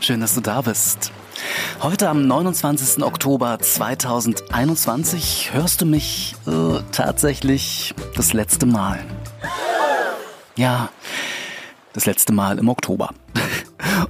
Schön, dass du da bist. Heute am 29. Oktober 2021 hörst du mich äh, tatsächlich das letzte Mal. Ja, das letzte Mal im Oktober.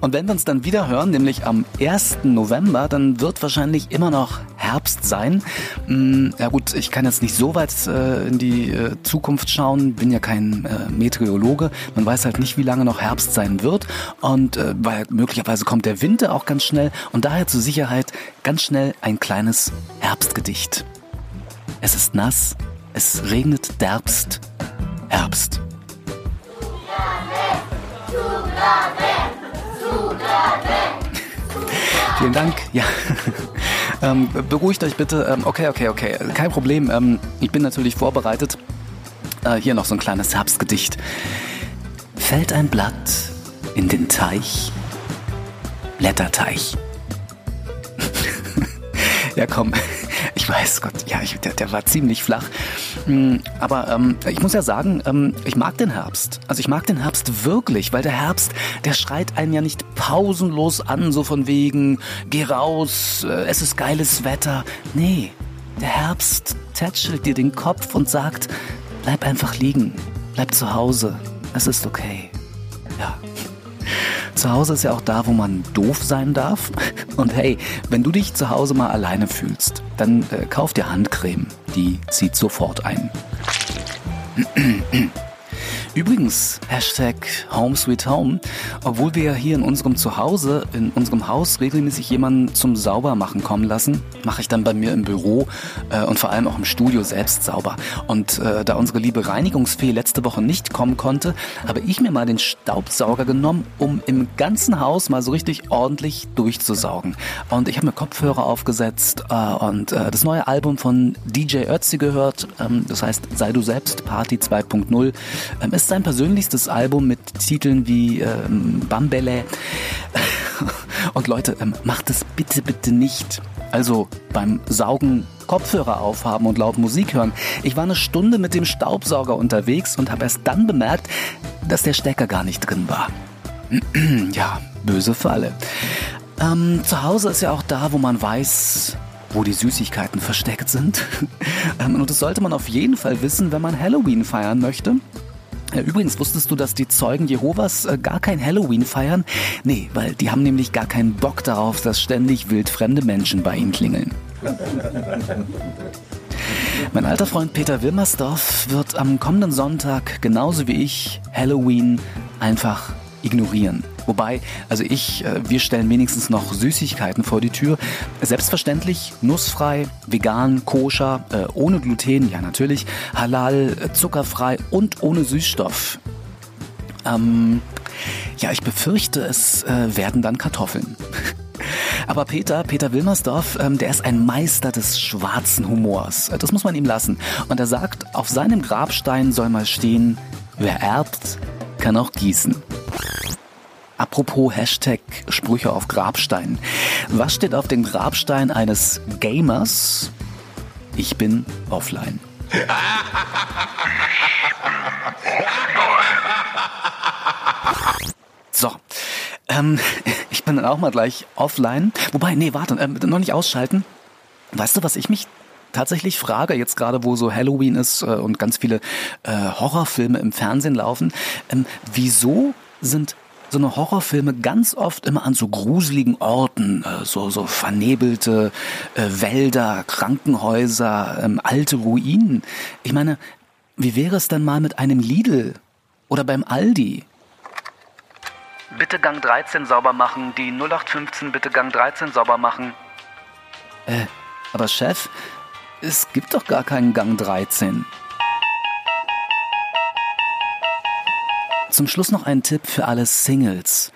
Und wenn wir uns dann wieder hören, nämlich am 1. November, dann wird wahrscheinlich immer noch Herbst sein. Hm, ja gut, ich kann jetzt nicht so weit äh, in die äh, Zukunft schauen, bin ja kein äh, Meteorologe. Man weiß halt nicht, wie lange noch Herbst sein wird. Und weil möglicherweise kommt der Winter auch ganz schnell. Und daher zur Sicherheit ganz schnell ein kleines Herbstgedicht. Es ist nass, es regnet derbst, Herbst. Vielen Dank. Ja. ähm, beruhigt euch bitte. Ähm, okay, okay, okay. Kein Problem. Ähm, ich bin natürlich vorbereitet. Äh, hier noch so ein kleines Herbstgedicht. Fällt ein Blatt in den Teich? Blätterteich. ja, komm. Ich weiß, Gott, ja, ich, der, der, war ziemlich flach. Hm, aber ähm, ich muss ja sagen, ähm, ich mag den Herbst. Also ich mag den Herbst wirklich, weil der Herbst, der schreit einen ja nicht pausenlos an, so von wegen, geh raus, äh, es ist geiles Wetter. Nee, der Herbst tätschelt dir den Kopf und sagt, bleib einfach liegen, bleib zu Hause, es ist okay. Zu Hause ist ja auch da, wo man doof sein darf. Und hey, wenn du dich zu Hause mal alleine fühlst, dann äh, kauf dir Handcreme. Die zieht sofort ein. Übrigens, Hashtag Home Sweet Home, obwohl wir hier in unserem Zuhause, in unserem Haus regelmäßig jemanden zum Saubermachen kommen lassen, mache ich dann bei mir im Büro äh, und vor allem auch im Studio selbst sauber. Und äh, da unsere liebe Reinigungsfee letzte Woche nicht kommen konnte, habe ich mir mal den Staubsauger genommen, um im ganzen Haus mal so richtig ordentlich durchzusaugen. Und ich habe mir Kopfhörer aufgesetzt äh, und äh, das neue Album von DJ Ötzi gehört, ähm, das heißt Sei du selbst, Party 2.0, ähm, ist sein persönlichstes Album mit Titeln wie ähm, Bambele. Und Leute, ähm, macht es bitte, bitte nicht. Also beim Saugen Kopfhörer aufhaben und laut Musik hören. Ich war eine Stunde mit dem Staubsauger unterwegs und habe erst dann bemerkt, dass der Stecker gar nicht drin war. ja, böse Falle. Ähm, zu Hause ist ja auch da, wo man weiß, wo die Süßigkeiten versteckt sind. Ähm, und das sollte man auf jeden Fall wissen, wenn man Halloween feiern möchte. Übrigens wusstest du, dass die Zeugen Jehovas äh, gar kein Halloween feiern? Nee, weil die haben nämlich gar keinen Bock darauf, dass ständig wildfremde Menschen bei ihnen klingeln. Mein alter Freund Peter Wilmersdorf wird am kommenden Sonntag genauso wie ich Halloween einfach ignorieren. Wobei, also ich, äh, wir stellen wenigstens noch Süßigkeiten vor die Tür. Selbstverständlich nussfrei, vegan, koscher, äh, ohne Gluten, ja natürlich, halal, äh, zuckerfrei und ohne Süßstoff. Ähm, ja, ich befürchte, es werden dann Kartoffeln. Aber Peter, Peter Wilmersdorf, ähm, der ist ein Meister des schwarzen Humors. Das muss man ihm lassen. Und er sagt, auf seinem Grabstein soll mal stehen, wer erbt, kann auch gießen. Apropos Hashtag Sprüche auf Grabstein. Was steht auf dem Grabstein eines Gamers? Ich bin offline. So, ähm, ich bin dann auch mal gleich offline. Wobei, nee, warte, ähm, noch nicht ausschalten. Weißt du, was ich mich tatsächlich frage, jetzt gerade wo so Halloween ist äh, und ganz viele äh, Horrorfilme im Fernsehen laufen, ähm, wieso sind so eine Horrorfilme ganz oft immer an so gruseligen Orten, äh, so, so vernebelte äh, Wälder, Krankenhäuser, ähm, alte Ruinen. Ich meine, wie wäre es denn mal mit einem Lidl oder beim Aldi? Bitte Gang 13 sauber machen, die 0815 bitte Gang 13 sauber machen. Äh, aber Chef, es gibt doch gar keinen Gang 13. Zum Schluss noch ein Tipp für alle Singles.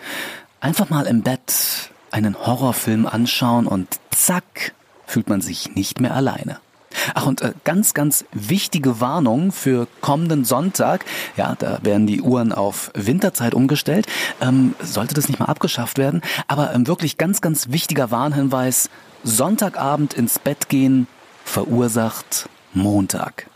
Einfach mal im Bett einen Horrorfilm anschauen und zack, fühlt man sich nicht mehr alleine. Ach, und äh, ganz, ganz wichtige Warnung für kommenden Sonntag. Ja, da werden die Uhren auf Winterzeit umgestellt. Ähm, sollte das nicht mal abgeschafft werden. Aber ähm, wirklich ganz, ganz wichtiger Warnhinweis. Sonntagabend ins Bett gehen verursacht Montag.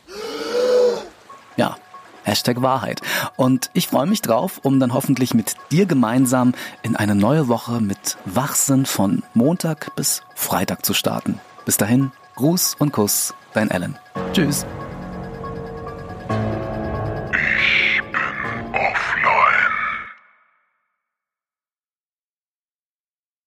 Ja, Hashtag Wahrheit. Und ich freue mich drauf, um dann hoffentlich mit dir gemeinsam in eine neue Woche mit Wachsinn von Montag bis Freitag zu starten. Bis dahin, Gruß und Kuss, dein Alan. Tschüss.